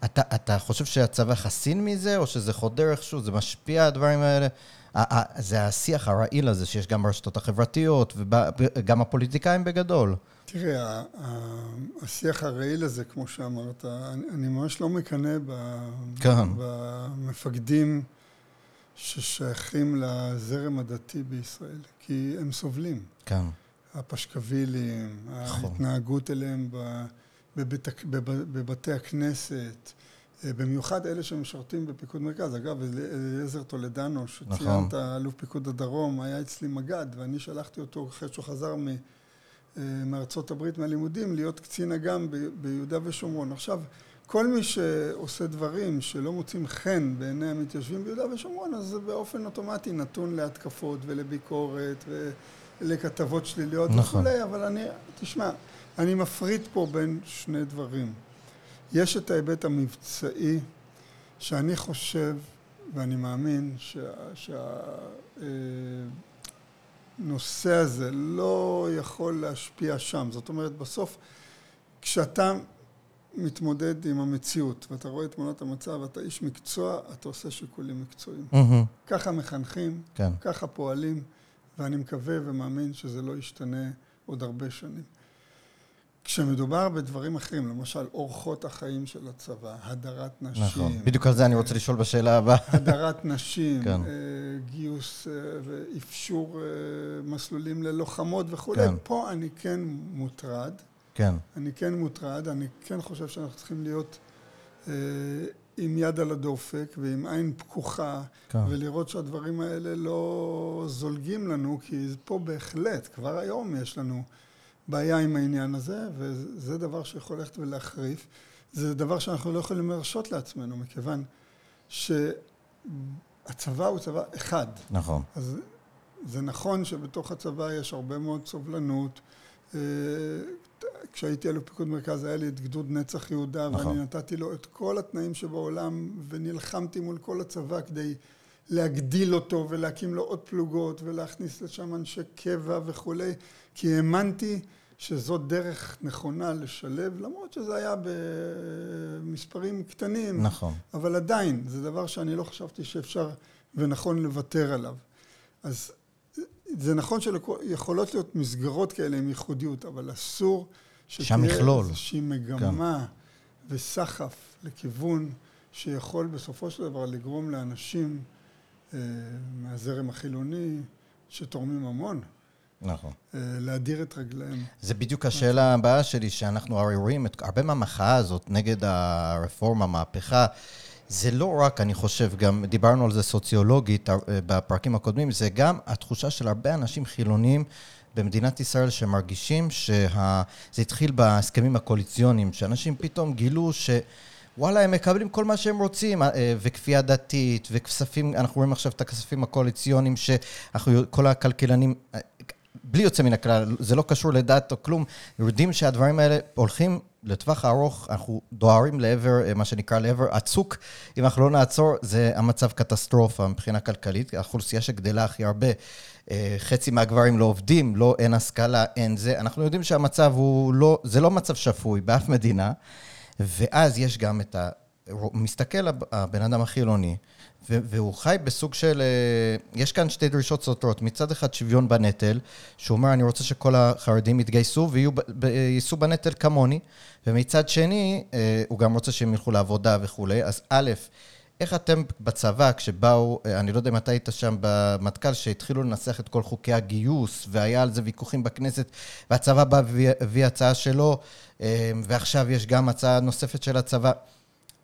אתה, אתה חושב שהצבא חסין מזה, או שזה חודר איכשהו, זה משפיע, הדברים האלה? זה השיח הרעיל הזה שיש גם ברשתות החברתיות, וגם הפוליטיקאים בגדול. תראה, השיח הרעיל הזה, כמו שאמרת, אני ממש לא מקנא כן. במפקדים. ששייכים לזרם הדתי בישראל, כי הם סובלים. כן. הפשקווילים, נכון. ההתנהגות אליהם בבית, בבתי הכנסת, במיוחד אלה שמשרתים בפיקוד מרכז. אגב, אליעזר טולדנו, שציינת, נכון. אלוף פיקוד הדרום, היה אצלי מג"ד, ואני שלחתי אותו אחרי שהוא חזר מ, אה, מארצות הברית מהלימודים, להיות קצין אג"ם ביהודה ושומרון. עכשיו, כל מי שעושה דברים שלא מוצאים חן בעיני המתיישבים ביהודה ושומרון, אז זה באופן אוטומטי נתון להתקפות ולביקורת ולכתבות שליליות נכון. וכולי, אבל אני, תשמע, אני מפריד פה בין שני דברים. יש את ההיבט המבצעי, שאני חושב ואני מאמין שהנושא שה, הזה לא יכול להשפיע שם. זאת אומרת, בסוף, כשאתה מתמודד עם המציאות, ואתה רואה את תמונת המצב, אתה איש מקצוע, אתה עושה שיקולים מקצועיים. Mm-hmm. ככה מחנכים, כן. ככה פועלים, ואני מקווה ומאמין שזה לא ישתנה עוד הרבה שנים. כשמדובר בדברים אחרים, למשל אורחות החיים של הצבא, הדרת נשים. נכון, בדיוק על זה אני רוצה לשאול בשאלה הבאה. הדרת נשים, כן. אה, גיוס אה, ואפשור אה, מסלולים ללוחמות וכולי. כן. פה אני כן מוטרד. כן. אני כן מוטרד, אני כן חושב שאנחנו צריכים להיות אה, עם יד על הדופק ועם עין פקוחה, כן. ולראות שהדברים האלה לא זולגים לנו, כי פה בהחלט, כבר היום יש לנו בעיה עם העניין הזה, וזה דבר שיכול ללכת ולהחריף. זה דבר שאנחנו לא יכולים להרשות לעצמנו, מכיוון שהצבא הוא צבא אחד. נכון. אז זה נכון שבתוך הצבא יש הרבה מאוד סובלנות. אה, כשהייתי אלוף פיקוד מרכז היה לי את גדוד נצח יהודה נכון. ואני נתתי לו את כל התנאים שבעולם ונלחמתי מול כל הצבא כדי להגדיל אותו ולהקים לו עוד פלוגות ולהכניס לשם אנשי קבע וכולי כי האמנתי שזאת דרך נכונה לשלב למרות שזה היה במספרים קטנים. נכון. אבל עדיין זה דבר שאני לא חשבתי שאפשר ונכון לוותר עליו. אז זה נכון שיכולות להיות מסגרות כאלה עם ייחודיות אבל אסור שתהיה איזושהי מגמה וסחף לכיוון שיכול בסופו של דבר לגרום לאנשים מהזרם החילוני, שתורמים המון. נכון. להדיר את רגליהם. זה בדיוק השאלה הבאה שלי, שאנחנו הרי רואים את הרבה מהמחאה הזאת נגד הרפורמה, המהפכה. זה לא רק, אני חושב, גם דיברנו על זה סוציולוגית בפרקים הקודמים, זה גם התחושה של הרבה אנשים חילונים במדינת ישראל שמרגישים שזה התחיל בהסכמים הקואליציוניים, שאנשים פתאום גילו ש... וואלה, הם מקבלים כל מה שהם רוצים, וכפייה דתית, וכספים, אנחנו רואים עכשיו את הכספים הקואליציוניים, שכל הכלכלנים, בלי יוצא מן הכלל, זה לא קשור לדת או כלום, יודעים שהדברים האלה הולכים לטווח הארוך, אנחנו דוהרים לעבר, מה שנקרא לעבר הצוק, אם אנחנו לא נעצור, זה המצב קטסטרופה מבחינה כלכלית, האוכלוסייה שגדלה הכי הרבה, חצי מהגברים לא עובדים, לא, אין השכלה, אין זה, אנחנו יודעים שהמצב הוא לא, זה לא מצב שפוי באף מדינה, ואז יש גם את ה... מסתכל הבן אדם החילוני, והוא חי בסוג של... יש כאן שתי דרישות סותרות. מצד אחד שוויון בנטל, שהוא אומר, אני רוצה שכל החרדים יתגייסו ויישאו בנטל כמוני, ומצד שני, הוא גם רוצה שהם ילכו לעבודה וכולי. אז א', איך אתם בצבא, כשבאו, אני לא יודע אם אתה היית שם במטכ"ל, שהתחילו לנסח את כל חוקי הגיוס, והיה על זה ויכוחים בכנסת, והצבא בא והביא הצעה שלו, ועכשיו יש גם הצעה נוספת של הצבא.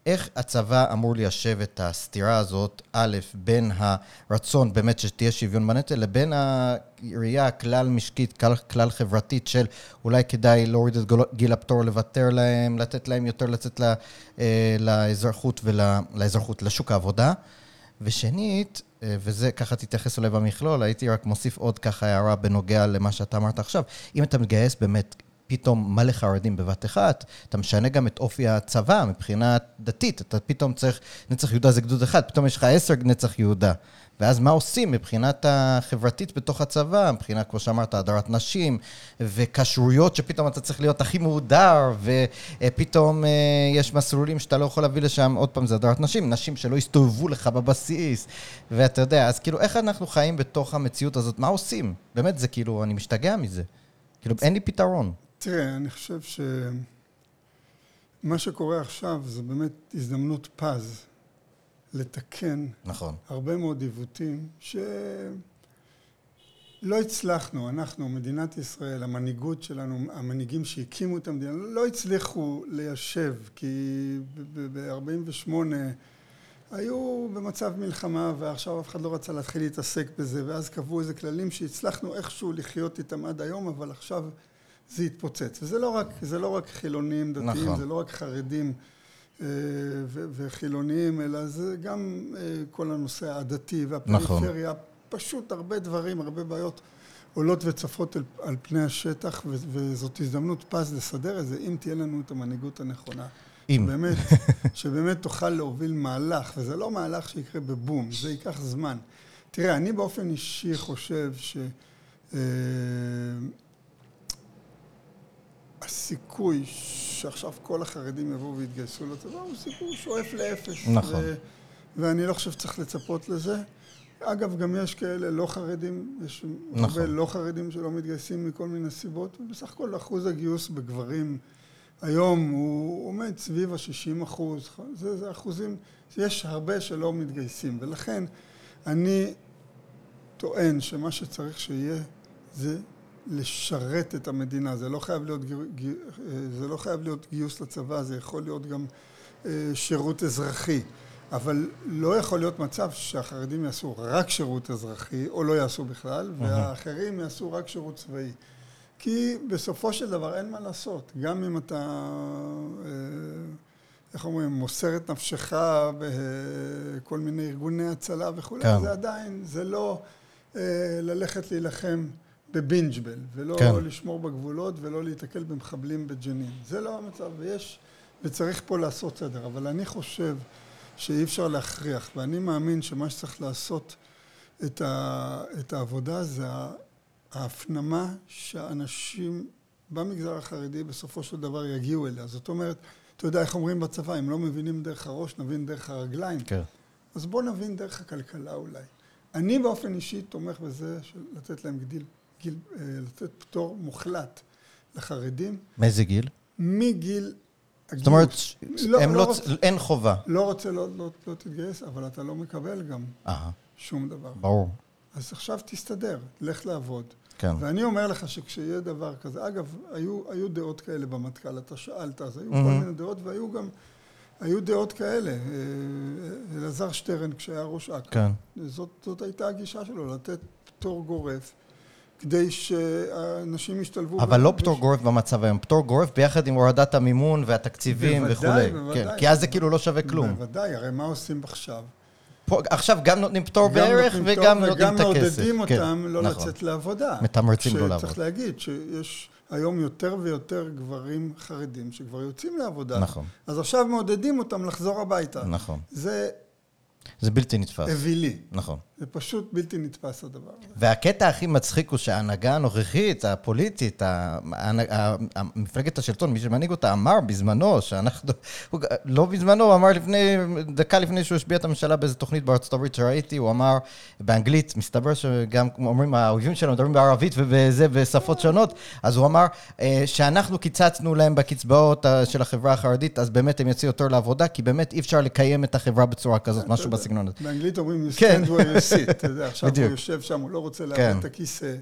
איך הצבא אמור ליישב את הסתירה הזאת, א', בין הרצון באמת שתהיה שוויון בנטל, לבין הראייה הכלל משקית, כלל חברתית של אולי כדאי להוריד את גיל הפטור, לוותר להם, לתת להם יותר לצאת לאזרחות ולאזרחות, לשוק העבודה. ושנית, וזה ככה תתייחס אולי במכלול, הייתי רק מוסיף עוד ככה הערה בנוגע למה שאתה אמרת עכשיו. אם אתה מתגייס באמת פתאום מלא חרדים בבת אחת, אתה משנה גם את אופי הצבא מבחינה דתית, אתה פתאום צריך, נצח יהודה זה גדוד אחד, פתאום יש לך עשר נצח יהודה. ואז מה עושים מבחינת החברתית בתוך הצבא, מבחינה, כמו שאמרת, הדרת נשים, וכשרויות שפתאום אתה צריך להיות הכי מהודר, ופתאום יש מסלולים שאתה לא יכול להביא לשם, עוד פעם, זה הדרת נשים, נשים שלא הסתובבו לך בבסיס, ואתה יודע, אז כאילו, איך אנחנו חיים בתוך המציאות הזאת? מה עושים? באמת, זה כאילו, אני משתגע מזה. כאילו, אין לי פתרון. תראה, אני חושב שמה שקורה עכשיו זה באמת הזדמנות פז לתקן נכון. הרבה מאוד עיוותים שלא הצלחנו, אנחנו, מדינת ישראל, המנהיגות שלנו, המנהיגים שהקימו את המדינה, לא הצליחו ליישב, כי ב-48' היו במצב מלחמה ועכשיו אף אחד לא רצה להתחיל להתעסק בזה ואז קבעו איזה כללים שהצלחנו איכשהו לחיות איתם עד היום אבל עכשיו זה התפוצץ. וזה לא רק, זה לא רק חילונים דתיים, נכון. זה לא רק חרדים וחילונים, אלא זה גם כל הנושא הדתי והפריפריה. נכון. פשוט הרבה דברים, הרבה בעיות עולות וצפות על, על פני השטח, וזאת הזדמנות פז לסדר את זה, אם תהיה לנו את המנהיגות הנכונה. אם. שבאמת, שבאמת תוכל להוביל מהלך, וזה לא מהלך שיקרה בבום, זה ייקח זמן. תראה, אני באופן אישי חושב ש... הסיכוי שעכשיו כל החרדים יבואו ויתגייסו לצבא הוא סיכוי שואף לאפס. נכון. ו- ואני לא חושב שצריך לצפות לזה. אגב, גם יש כאלה לא חרדים, יש נכון. הרבה לא חרדים שלא מתגייסים מכל מיני סיבות, ובסך הכל אחוז הגיוס בגברים היום הוא עומד סביב ה-60 אחוז, זה, זה אחוזים, יש הרבה שלא מתגייסים, ולכן אני טוען שמה שצריך שיהיה זה לשרת את המדינה, זה לא חייב להיות, זה לא חייב להיות גיוס לצבא, זה יכול להיות גם שירות אזרחי, אבל לא יכול להיות מצב שהחרדים יעשו רק שירות אזרחי, או לא יעשו בכלל, והאחרים יעשו רק שירות צבאי. כי בסופו של דבר אין מה לעשות, גם אם אתה, איך אומרים, מוסר את נפשך בכל מיני ארגוני הצלה וכולי, כן. זה עדיין, זה לא ללכת להילחם בבינג'בל, ולא כן. לשמור בגבולות ולא להיתקל במחבלים בג'נין. זה לא המצב, ויש, וצריך פה לעשות סדר. אבל אני חושב שאי אפשר להכריח, ואני מאמין שמה שצריך לעשות את, ה, את העבודה זה ההפנמה שהאנשים במגזר החרדי בסופו של דבר יגיעו אליה. זאת אומרת, אתה יודע איך אומרים בצבא, אם לא מבינים דרך הראש, נבין דרך הרגליים. כן. אז בוא נבין דרך הכלכלה אולי. אני באופן אישי תומך בזה של לתת להם גיל, גיל, לתת פטור מוחלט לחרדים. מאיזה גיל? מגיל. זאת אומרת, לא, לא, לא רוצ... אין חובה. לא רוצה, לא, לא, לא תתגייס, אבל אתה לא מקבל גם. אהה. שום דבר. ברור. אז עכשיו תסתדר, לך לעבוד. כן. ואני אומר לך שכשיהיה דבר כזה, אגב, היו, היו דעות כאלה במטכ"ל, אתה שאלת, אז היו mm-hmm. כל מיני דעות, והיו גם, היו דעות כאלה. אה, אלעזר שטרן, כשהיה ראש אכ"א, כן. זאת, זאת הייתה הגישה שלו, לתת פטור גורף. כדי שאנשים ישתלבו... אבל לא פטור גורף במצב היום, פטור גורף ביחד עם הורדת המימון והתקציבים וכולי. בוודאי, בוודאי. כן, כי אז זה כאילו לא שווה כלום. בוודאי, הרי מה עושים עכשיו? פה, עכשיו גם נותנים פטור בערך וגם נותנים את הכסף. וגם מעודדים כן, אותם לא נכון. לצאת לעבודה. מתמרצים לא לעבוד. שצריך להגיד שיש היום יותר ויותר גברים חרדים שכבר יוצאים לעבודה. נכון. אז עכשיו מעודדים אותם לחזור הביתה. נכון. זה זה בלתי נתפס. אווילי. נכון. זה פשוט בלתי נתפס הדבר הזה. והקטע הכי מצחיק הוא שההנהגה הנוכחית, הפוליטית, מפלגת השלטון, מי שמנהיג אותה, אמר בזמנו שאנחנו, הוא, לא בזמנו, הוא אמר לפני, דקה לפני שהוא השביע את הממשלה באיזו תוכנית בארצות הברית שראיתי, הוא אמר באנגלית, מסתבר שגם אומרים, האויבים שלנו מדברים בערבית ובזה, בשפות שונות, אז הוא אמר אה, שאנחנו קיצצנו להם בקצבאות אה, של החברה החרדית, אז באמת הם יוצאו יותר לעבודה, כי באמת אי אפשר לקיים את החברה בצורה כזאת, משהו בסגנון הזה. באנגלית אומרים, you כן. stand where you אתה יודע, עכשיו הוא יושב שם, הוא לא רוצה לאבד כן. את הכיסא,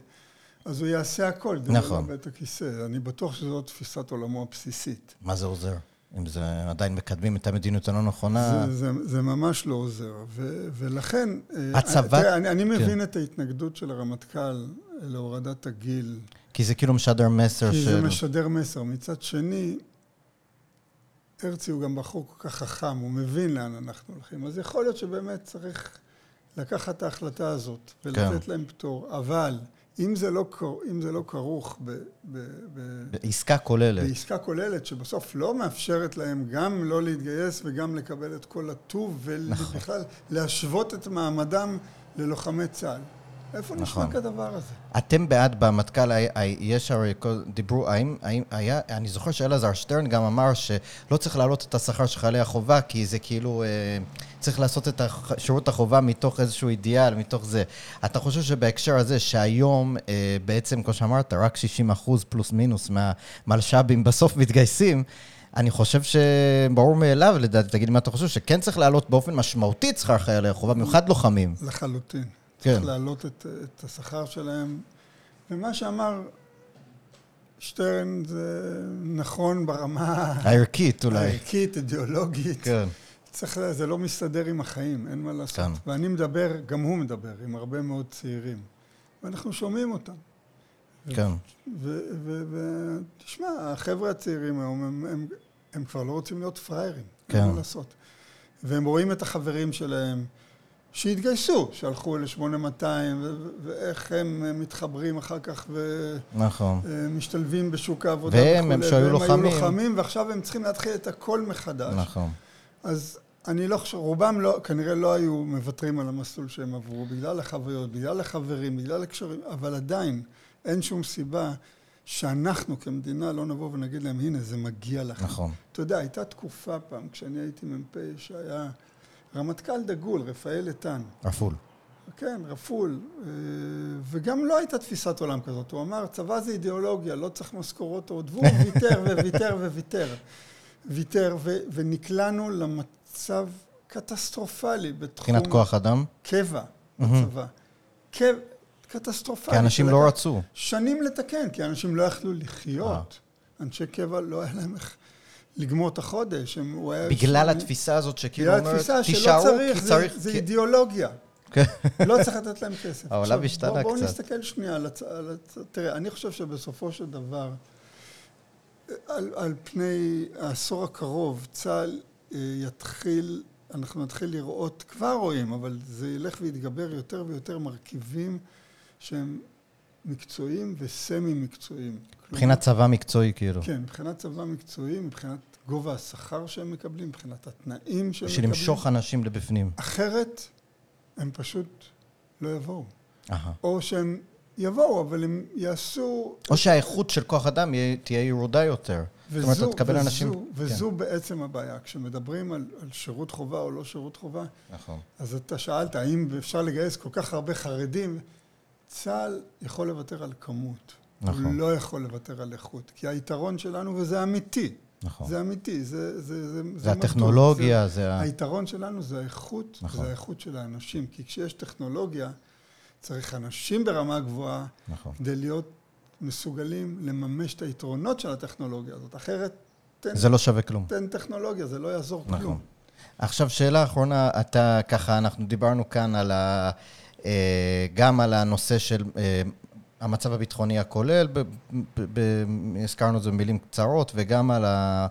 אז הוא יעשה הכל כדי לא נכון. לאבד את הכיסא. אני בטוח שזו תפיסת עולמו הבסיסית. מה זה עוזר? אם זה עדיין מקדמים את המדיניות הלא נכונה... זה, זה, זה ממש לא עוזר, ו, ולכן... אה, הצבא... תראה, אני, אני כן. מבין את ההתנגדות של הרמטכ"ל להורדת הגיל. כי זה כאילו משדר מסר כי של... כי זה משדר מסר. מצד שני, הרצי הוא גם בחור כל כך חכם, הוא מבין לאן אנחנו הולכים. אז יכול להיות שבאמת צריך לקחת את ההחלטה הזאת ולתת כן. להם פטור, אבל אם זה לא, אם זה לא כרוך ב, ב, ב, בעסקה כוללת, בעסקה כוללת שבסוף לא מאפשרת להם גם לא להתגייס וגם לקבל את כל הטוב נכון. ובכלל נכון. להשוות את מעמדם ללוחמי צה"ל. איפה נכון. נשמע כדבר הזה? אתם בעד במטכ"ל, יש הרי, דיברו, האם, האם היה, אני זוכר שאלעזר שטרן גם אמר שלא צריך להעלות את השכר של חיילי החובה, כי זה כאילו, אה, צריך לעשות את שירות החובה מתוך איזשהו אידיאל, מתוך זה. אתה חושב שבהקשר הזה, שהיום אה, בעצם, כמו שאמרת, רק 60 אחוז פלוס מינוס מהמלש"בים בסוף מתגייסים, אני חושב שברור מאליו, לדעתי, תגיד לי מה אתה חושב, שכן צריך להעלות באופן משמעותי את שכר חיילי החובה, במיוחד לוחמים. לחלוטין. צריך כן. להעלות את, את השכר שלהם. ומה שאמר שטרן זה נכון ברמה... הערכית אולי. הערכית, אידיאולוגית. כן. צריך, זה לא מסתדר עם החיים, אין מה לעשות. כן. ואני מדבר, גם הוא מדבר, עם הרבה מאוד צעירים. ואנחנו שומעים אותם. כן. ותשמע, החבר'ה הצעירים היום, הם, הם, הם כבר לא רוצים להיות פראיירים. כן. אין מה לעשות. והם רואים את החברים שלהם. שהתגייסו, שהלכו ל-8200, ואיך הם מתחברים אחר כך ומשתלבים נכון. בשוק העבודה והם, הם שהיו לוחמים. והם היו לוחמים, ועכשיו הם צריכים להתחיל את הכל מחדש. נכון. אז אני לא חושב, רובם לא, כנראה לא היו מוותרים על המסלול שהם עברו, בגלל החוויות, בגלל החברים, בגלל הקשרים, אבל עדיין אין שום סיבה שאנחנו כמדינה לא נבוא ונגיד להם, הנה, זה מגיע לכם. נכון. אתה יודע, הייתה תקופה פעם, כשאני הייתי מ"פ, שהיה... רמטכ"ל דגול, רפאל איתן. רפול. כן, רפול. אה, וגם לא הייתה תפיסת עולם כזאת. הוא אמר, צבא זה אידיאולוגיה, לא צריך משכורות עוד. והוא ויתר וויתר וויתר. ויתר, ו- ונקלענו למצב קטסטרופלי בתחום... מבחינת כוח אדם? קבע בצבא. קבע, קטסטרופלי. כי אנשים לא רצו. שנים לתקן, כי אנשים לא יכלו לחיות. אה. אנשי קבע לא היה להם איך... לגמור את החודש. הם, הוא היה בגלל. התפיסה הזאת שכאילו אומרת, תישארו, צריך, כי צריך... זה, זה כי... אידיאולוגיה. כן. לא צריך לתת להם כסף. העולם השתנה קצת. בואו נסתכל שנייה על הצ... על הצ... תראה, אני חושב שבסופו של דבר, על, על פני העשור הקרוב, צה"ל יתחיל, אנחנו נתחיל לראות, כבר רואים, אבל זה ילך ויתגבר יותר ויותר מרכיבים שהם מקצועיים וסמי מקצועיים. מבחינת צבא מקצועי כאילו. כן, מבחינת צבא מקצועי, מבחינת גובה השכר שהם מקבלים, מבחינת התנאים שהם מקבלים. בשביל למשוך אנשים לבפנים. אחרת, הם פשוט לא יבואו. או שהם יבואו, אבל הם יעשו... או שהאיכות של כוח אדם תהיה ירודה יותר. וזו, זאת אומרת, אתה תקבל אנשים... וזו כן. בעצם הבעיה. כשמדברים על, על שירות חובה או לא שירות חובה, נכון. אז אתה שאלת, האם אפשר לגייס כל כך הרבה חרדים? צה"ל יכול לוותר על כמות. נכון. הוא לא יכול לוותר על איכות. כי היתרון שלנו, וזה אמיתי, נכון. זה אמיתי, זה... זה, זה, זה הטכנולוגיה, זה... זה... היתרון שלנו זה האיכות, נכון. זה האיכות של האנשים. כי כשיש טכנולוגיה, צריך אנשים ברמה גבוהה, נכון. כדי להיות מסוגלים לממש את היתרונות של הטכנולוגיה הזאת. אחרת, תן... זה לא שווה כלום. תן טכנולוגיה, זה לא יעזור נכון. כלום. עכשיו, שאלה אחרונה, אתה ככה, אנחנו דיברנו כאן על ה... אה, גם על הנושא של אה, המצב הביטחוני הכולל, הזכרנו את זה במילים קצרות, וגם על ה...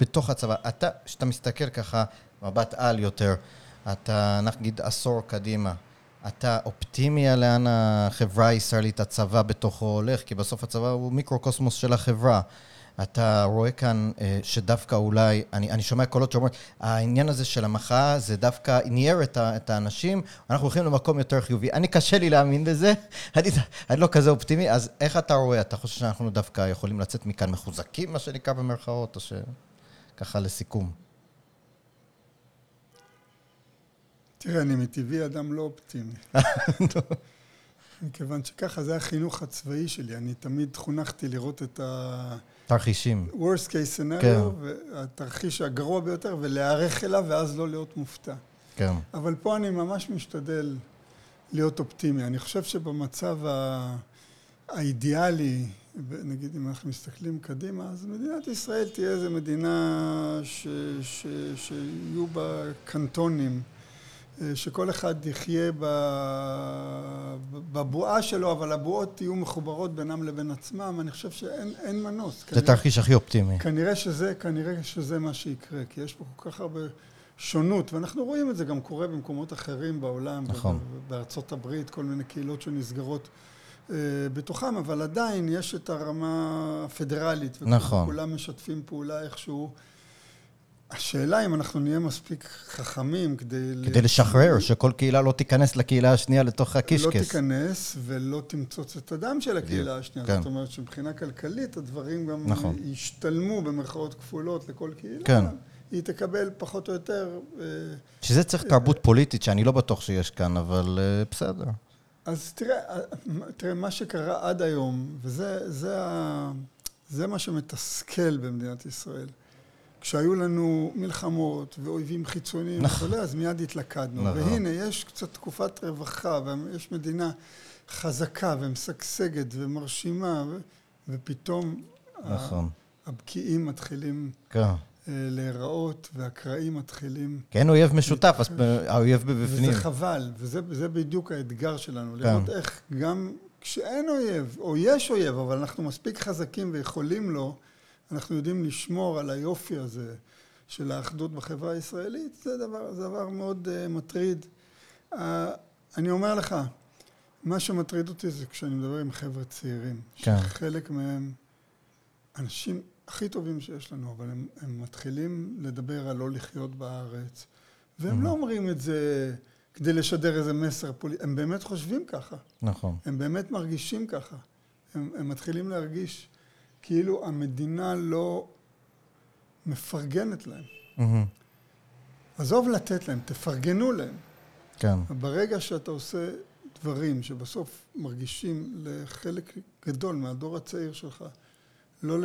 בתוך הצבא. אתה, כשאתה מסתכל ככה, מבט על יותר, אתה נגיד עשור קדימה, אתה אופטימי על לאן החברה הישראלית, הצבא בתוכו הולך? כי בסוף הצבא הוא מיקרוקוסמוס של החברה. אתה רואה כאן אה, שדווקא אולי, אני, אני שומע קולות שאומרים, העניין הזה של המחאה זה דווקא ניער את, את האנשים, אנחנו הולכים למקום יותר חיובי. אני קשה לי להאמין בזה, אני, אני לא כזה אופטימי, אז איך אתה רואה? אתה חושב שאנחנו דווקא יכולים לצאת מכאן מחוזקים, מה שנקרא במרכאות, או שככה לסיכום? תראה, אני מטבעי אדם לא אופטימי. מכיוון שככה זה החינוך הצבאי שלי, אני תמיד חונכתי לראות את ה... תרחישים. worst case scenario, כן. והתרחיש הגרוע ביותר, ולהיערך אליו ואז לא להיות מופתע. כן. אבל פה אני ממש משתדל להיות אופטימי. אני חושב שבמצב האידיאלי, נגיד אם אנחנו מסתכלים קדימה, אז מדינת ישראל תהיה איזו מדינה ש, ש, שיהיו בה קנטונים. שכל אחד יחיה בבועה שלו, אבל הבועות יהיו מחוברות בינם לבין עצמם, אני חושב שאין מנוס. זה תרחיש הכי אופטימי. כנראה שזה, כנראה שזה מה שיקרה, כי יש פה כל כך הרבה שונות, ואנחנו רואים את זה גם קורה במקומות אחרים בעולם. נכון. בארצות הברית, כל מיני קהילות שנסגרות. אה, בתוכם, אבל עדיין יש את הרמה הפדרלית. נכון. וכולם משתפים פעולה איכשהו. השאלה אם אנחנו נהיה מספיק חכמים כדי... כדי לשחרר, שכל קהילה לא תיכנס לקהילה השנייה לתוך הקישקס. לא תיכנס ולא תמצוץ את הדם של הקהילה השנייה. כן. זאת אומרת שמבחינה כלכלית הדברים גם נכון. ישתלמו במרכאות כפולות לכל קהילה. כן. היא תקבל פחות או יותר... אה, שזה צריך תרבות פוליטית, שאני לא בטוח שיש כאן, אבל אה, בסדר. אז תראה, אה, תראה, מה שקרה עד היום, וזה זה, זה מה שמתסכל במדינת ישראל. כשהיו לנו מלחמות ואויבים חיצוניים נכון. וכולי, אז מיד התלכדנו. נכון. והנה, יש קצת תקופת רווחה, ויש מדינה חזקה ומשגשגת ומרשימה, ו... ופתאום נכון. הבקיעים מתחילים כן. אה, להיראות, והקרעים מתחילים... כן, אויב משותף, אז האויב בבפנים. וזה חבל, וזה בדיוק האתגר שלנו, כן. לראות איך גם כשאין אויב, או יש אויב, אבל אנחנו מספיק חזקים ויכולים לו, אנחנו יודעים לשמור על היופי הזה של האחדות בחברה הישראלית, זה דבר, זה דבר מאוד uh, מטריד. Uh, אני אומר לך, מה שמטריד אותי זה כשאני מדבר עם חבר'ה צעירים, כן. שחלק מהם אנשים הכי טובים שיש לנו, אבל הם, הם מתחילים לדבר על לא לחיות בארץ, והם mm-hmm. לא אומרים את זה כדי לשדר איזה מסר פוליטי, הם באמת חושבים ככה. נכון. הם באמת מרגישים ככה. הם, הם מתחילים להרגיש כאילו המדינה לא מפרגנת להם. Mm-hmm. עזוב לתת להם, תפרגנו להם. כן. ברגע שאתה עושה דברים שבסוף מרגישים לחלק גדול מהדור הצעיר שלך, לא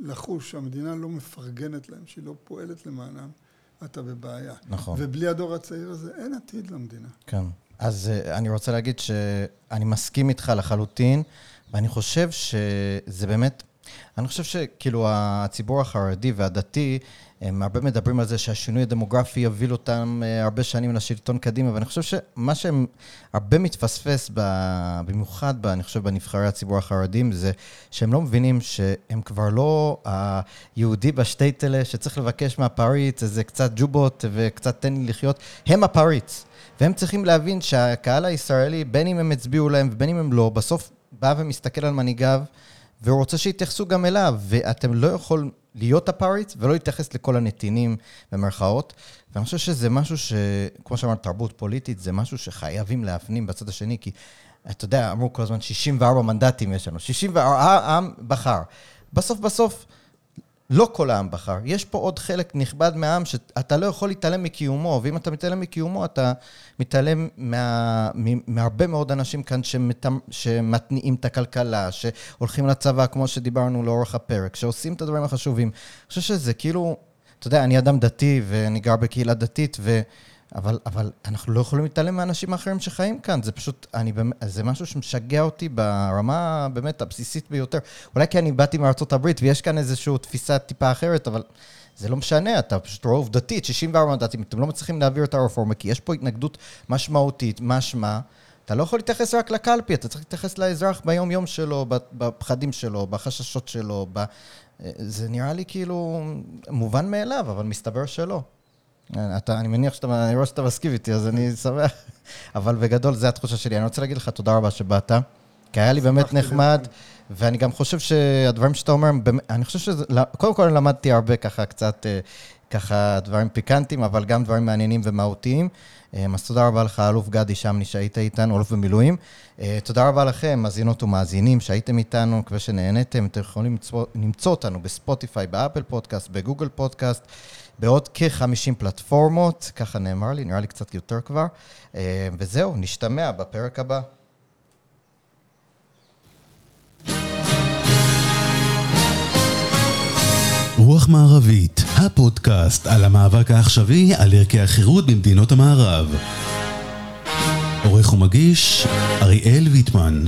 לחוש שהמדינה לא מפרגנת להם, שהיא לא פועלת למענם, אתה בבעיה. נכון. ובלי הדור הצעיר הזה אין עתיד למדינה. כן. אז uh, אני רוצה להגיד שאני מסכים איתך לחלוטין, ואני חושב שזה באמת אני חושב שכאילו הציבור החרדי והדתי, הם הרבה מדברים על זה שהשינוי הדמוגרפי יוביל אותם אה, הרבה שנים לשלטון קדימה, ואני חושב שמה שהם הרבה מתפספס, במיוחד, אני חושב, בנבחרי הציבור החרדים, זה שהם לא מבינים שהם כבר לא היהודי בשטייטלה שצריך לבקש מהפריץ איזה קצת ג'ובות וקצת תן לי לחיות, הם הפריץ. והם צריכים להבין שהקהל הישראלי, בין אם הם הצביעו להם ובין אם הם לא, בסוף בא ומסתכל על מנהיגיו. והוא רוצה שיתייחסו גם אליו, ואתם לא יכולים להיות הפריץ ולא להתייחס לכל הנתינים במרכאות. ואני חושב שזה משהו ש... כמו שאמרת, תרבות פוליטית, זה משהו שחייבים להפנים בצד השני, כי אתה יודע, אמרו כל הזמן 64 מנדטים יש לנו, 64, העם בחר. בסוף בסוף, לא כל העם בחר. יש פה עוד חלק נכבד מהעם שאתה לא יכול להתעלם מקיומו, ואם אתה מתעלם מקיומו, אתה מתעלם מה, מהרבה מאוד אנשים כאן שמת, שמתניעים את הכלכלה, שהולכים לצבא, כמו שדיברנו לאורך הפרק, שעושים את הדברים החשובים. אני חושב שזה כאילו, אתה יודע, אני אדם דתי ואני גר בקהילה דתית, ו... אבל, אבל אנחנו לא יכולים להתעלם מאנשים אחרים שחיים כאן, זה פשוט, אני זה משהו שמשגע אותי ברמה באמת הבסיסית ביותר. אולי כי אני באתי הברית ויש כאן איזושהי תפיסה טיפה אחרת, אבל זה לא משנה, אתה פשוט רואה עובדתית, 64 מנדטים, אתם לא מצליחים להעביר את הרפורמה, כי יש פה התנגדות משמעותית, משמע, אתה לא יכול להתייחס רק לקלפי, אתה צריך להתייחס לאזרח ביום-יום שלו, בפחדים שלו, בחששות שלו, ב... זה נראה לי כאילו מובן מאליו, אבל מסתבר שלא. אתה, אני מניח שאתה, אני רואה שאתה מסכים איתי, אז אני שמח. אבל בגדול, זו התחושה שלי. אני רוצה להגיד לך תודה רבה שבאת, כי היה לי באמת נחמד, ואני גם חושב שהדברים שאתה אומר, אני חושב שזה, קודם כל למדתי הרבה ככה, קצת, אה, ככה דברים פיקנטיים, אבל גם דברים מעניינים ומהותיים. אה, אז תודה רבה לך, אלוף גדי שמני, שהיית איתנו, אלוף במילואים. אה, תודה רבה לכם, מאזינות ומאזינים, שהייתם איתנו, מקווה שנהניתם. אתם יכולים למצוא אותנו בספוטיפיי, באפל פודקאסט, בגוגל פודקאסט. בעוד כ-50 פלטפורמות, ככה נאמר לי, נראה לי קצת יותר כבר. אה, וזהו, נשתמע בפרק הבא. רוח מערבית, הפודקאסט על המאבק העכשווי על ערכי החירות במדינות המערב. עורך ומגיש, אריאל ויטמן.